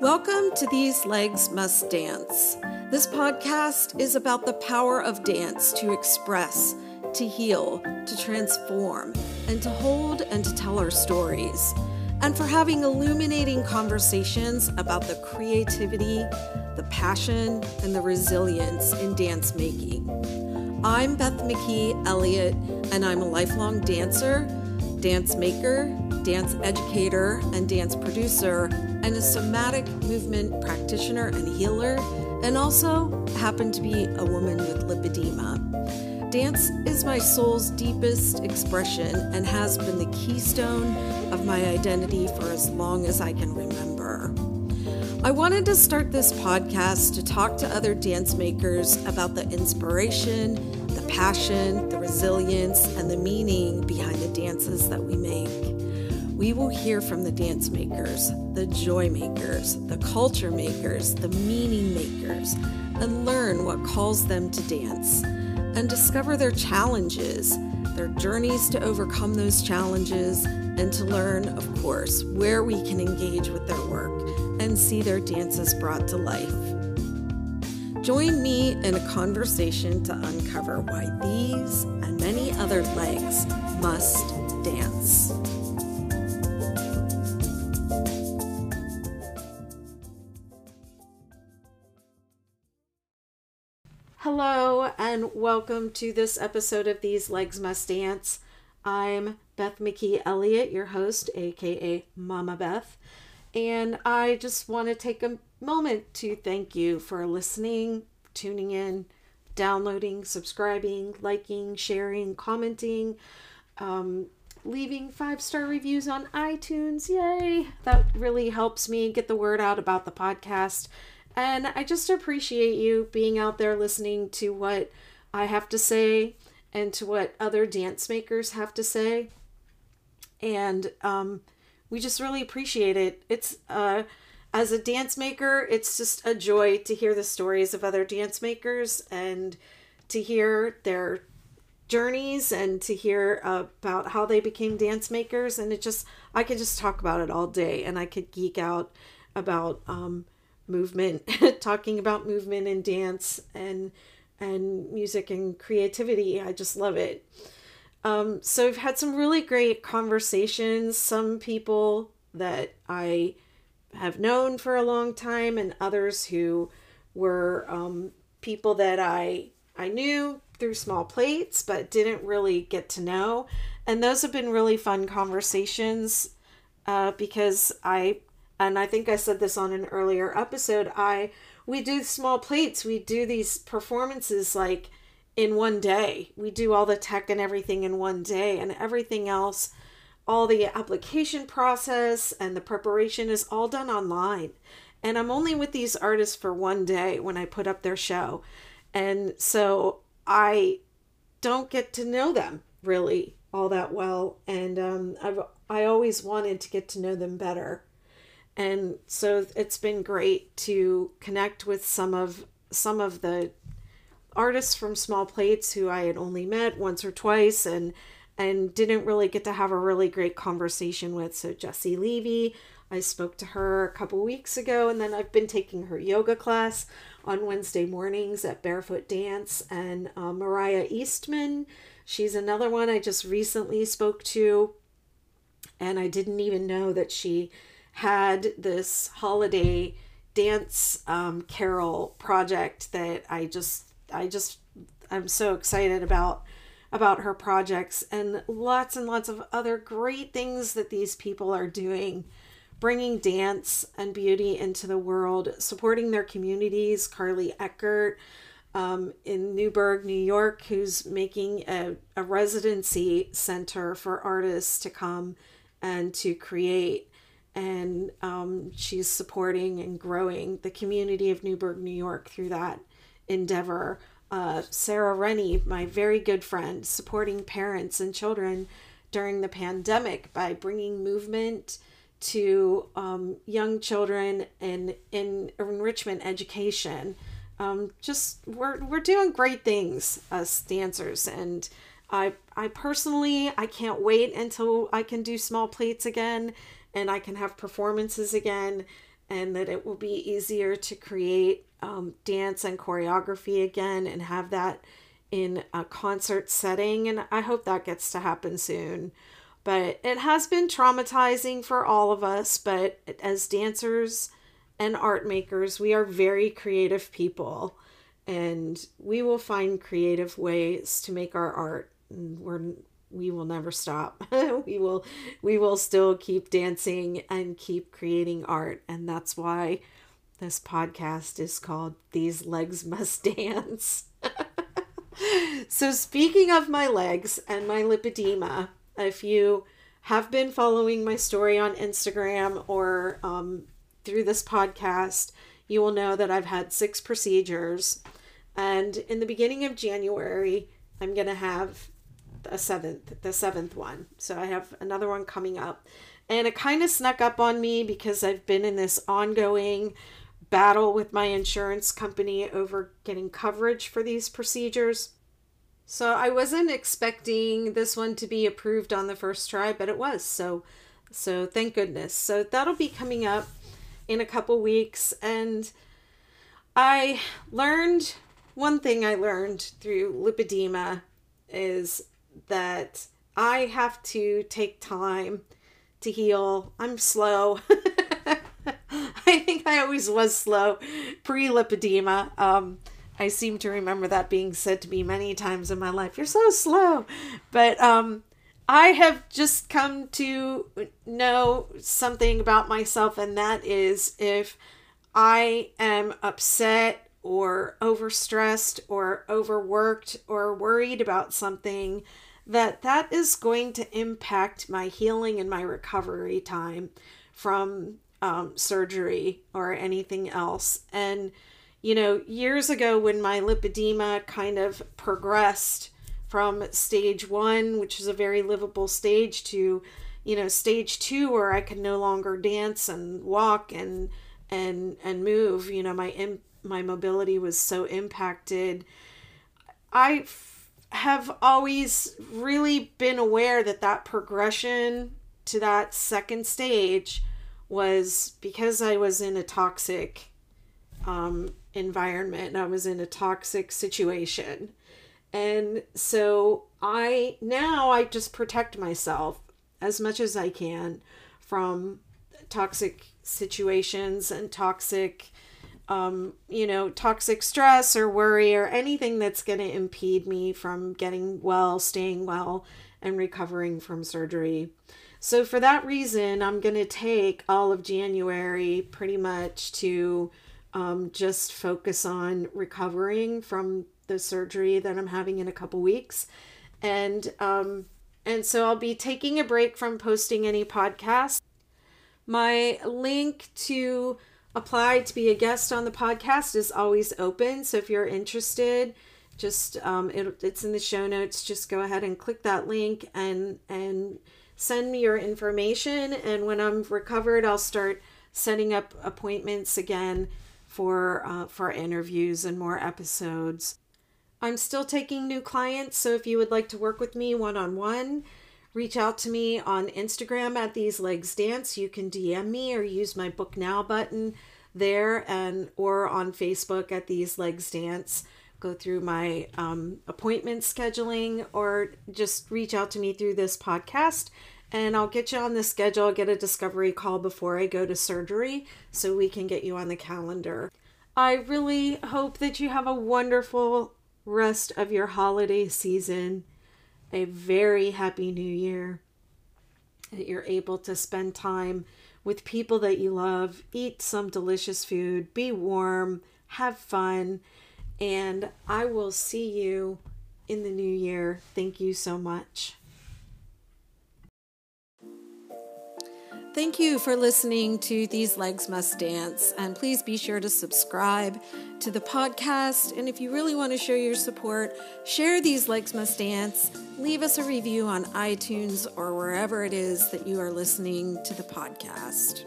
Welcome to These Legs Must Dance. This podcast is about the power of dance to express, to heal, to transform, and to hold and to tell our stories, and for having illuminating conversations about the creativity, the passion, and the resilience in dance making. I'm Beth McKee Elliott, and I'm a lifelong dancer, dance maker, dance educator, and dance producer and a somatic movement practitioner and healer, and also happen to be a woman with lipedema. Dance is my soul's deepest expression and has been the keystone of my identity for as long as I can remember. I wanted to start this podcast to talk to other dance makers about the inspiration, the passion, the resilience, and the meaning behind the dances that we make we will hear from the dance makers, the joy makers, the culture makers, the meaning makers, and learn what calls them to dance, and discover their challenges, their journeys to overcome those challenges, and to learn, of course, where we can engage with their work and see their dances brought to life. Join me in a conversation to uncover why these and many other legs must dance. Hello, and welcome to this episode of These Legs Must Dance. I'm Beth McKee Elliott, your host, aka Mama Beth, and I just want to take a moment to thank you for listening, tuning in, downloading, subscribing, liking, sharing, commenting, um, leaving five star reviews on iTunes. Yay! That really helps me get the word out about the podcast and I just appreciate you being out there listening to what I have to say and to what other dance makers have to say. And um, we just really appreciate it. It's uh, as a dance maker, it's just a joy to hear the stories of other dance makers and to hear their journeys and to hear about how they became dance makers. And it just, I could just talk about it all day and I could geek out about um, movement, talking about movement and dance and and music and creativity. I just love it. Um, so I've had some really great conversations. Some people that I have known for a long time, and others who were um, people that I I knew through small plates, but didn't really get to know. And those have been really fun conversations uh, because I and I think I said this on an earlier episode, I we do small plates. We do these performances like in one day. We do all the tech and everything in one day and everything else all the application process and the preparation is all done online. And I'm only with these artists for one day when I put up their show. And so I don't get to know them really all that well. And um, I've I always wanted to get to know them better and so it's been great to connect with some of some of the artists from small plates who i had only met once or twice and and didn't really get to have a really great conversation with. So jessie levy i spoke to her a couple weeks ago and then i've been taking her yoga class on wednesday mornings at barefoot dance. And uh, mariah eastman she's another one i just recently spoke to. And i didn't even know that she had this holiday dance um, carol project that I just I just I'm so excited about about her projects and lots and lots of other great things that these people are doing bringing dance and beauty into the world supporting their communities. Carly eckert um, in newburgh new york who's making a, a residency center for artists to come and to create and um, she's supporting and growing the community of Newburgh, New York through that endeavor. Uh, Sarah Rennie, my very good friend, supporting parents and children during the pandemic by bringing movement to um, young children and in enrichment education. Um, just we're we're doing great things as dancers, and I I personally I can't wait until I can do small plates again and I can have performances again and that it will be easier to create um, dance and choreography again and have that in a concert setting. And I hope that gets to happen soon. But it has been traumatizing for all of us. But as dancers and art makers, we are very creative people. And we will find creative ways to make our art. We're we will never stop. we will we will still keep dancing and keep creating art and that's why this podcast is called These Legs Must Dance. so speaking of my legs and my lipedema, if you have been following my story on Instagram or um, through this podcast, you will know that I've had six procedures. And in the beginning of January, I'm going to have a seventh, the seventh one. So I have another one coming up. And it kind of snuck up on me because I've been in this ongoing battle with my insurance company over getting coverage for these procedures. So I wasn't expecting this one to be approved on the first try, but it was. So so thank goodness. So that'll be coming up in a couple weeks and I learned one thing I learned through lipedema is that I have to take time to heal. I'm slow. I think I always was slow pre lipedema. Um, I seem to remember that being said to me many times in my life. You're so slow. But um, I have just come to know something about myself, and that is if I am upset or overstressed or overworked or worried about something, that that is going to impact my healing and my recovery time from um, surgery or anything else. And, you know, years ago when my lipedema kind of progressed from stage one, which is a very livable stage, to, you know, stage two, where I could no longer dance and walk and and and move. You know, my my mobility was so impacted. I have always really been aware that that progression to that second stage was because I was in a toxic um, environment. I was in a toxic situation. And so I now I just protect myself as much as I can from toxic situations and toxic um, you know, toxic stress or worry or anything that's going to impede me from getting well, staying well, and recovering from surgery. So, for that reason, I'm going to take all of January pretty much to um, just focus on recovering from the surgery that I'm having in a couple weeks. And, um, and so I'll be taking a break from posting any podcasts. My link to apply to be a guest on the podcast is always open. So if you're interested, just um, it, it's in the show notes. Just go ahead and click that link and and send me your information. And when I'm recovered, I'll start setting up appointments again for uh, for interviews and more episodes. I'm still taking new clients, so if you would like to work with me one on one, reach out to me on Instagram at These Legs Dance. You can DM me or use my book now button there and or on Facebook at These Legs Dance. Go through my um, appointment scheduling or just reach out to me through this podcast and I'll get you on the schedule, get a discovery call before I go to surgery so we can get you on the calendar. I really hope that you have a wonderful rest of your holiday season a very happy new year. That you're able to spend time with people that you love, eat some delicious food, be warm, have fun, and I will see you in the new year. Thank you so much. Thank you for listening to These Legs Must Dance. And please be sure to subscribe to the podcast. And if you really want to show your support, share These Legs Must Dance. Leave us a review on iTunes or wherever it is that you are listening to the podcast.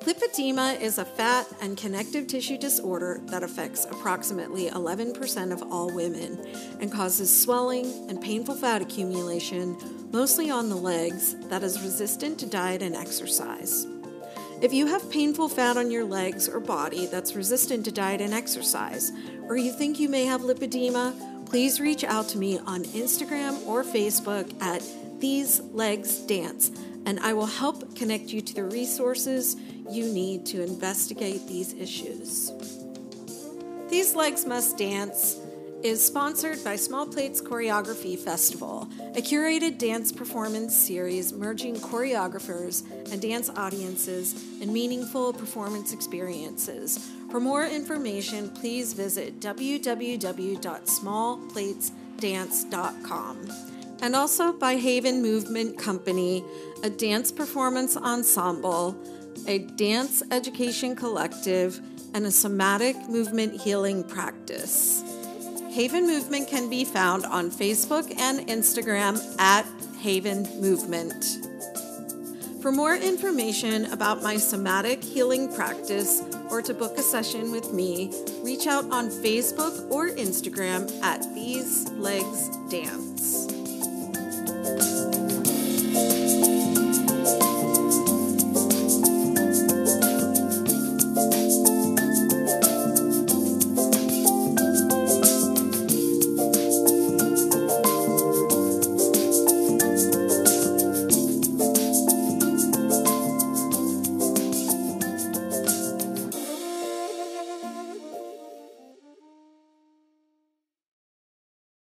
Lipedema is a fat and connective tissue disorder that affects approximately 11% of all women and causes swelling and painful fat accumulation mostly on the legs, that is resistant to diet and exercise. If you have painful fat on your legs or body that's resistant to diet and exercise, or you think you may have lipedema, please reach out to me on Instagram or Facebook at These Legs Dance, and I will help connect you to the resources you need to investigate these issues. These Legs Must Dance is sponsored by Small Plates Choreography Festival, a curated dance performance series merging choreographers and dance audiences in meaningful performance experiences. For more information, please visit www.smallplatesdance.com. And also by Haven Movement Company, a dance performance ensemble, a dance education collective, and a somatic movement healing practice. Haven Movement can be found on Facebook and Instagram at Haven Movement. For more information about my somatic healing practice or to book a session with me, reach out on Facebook or Instagram at These Legs Dance.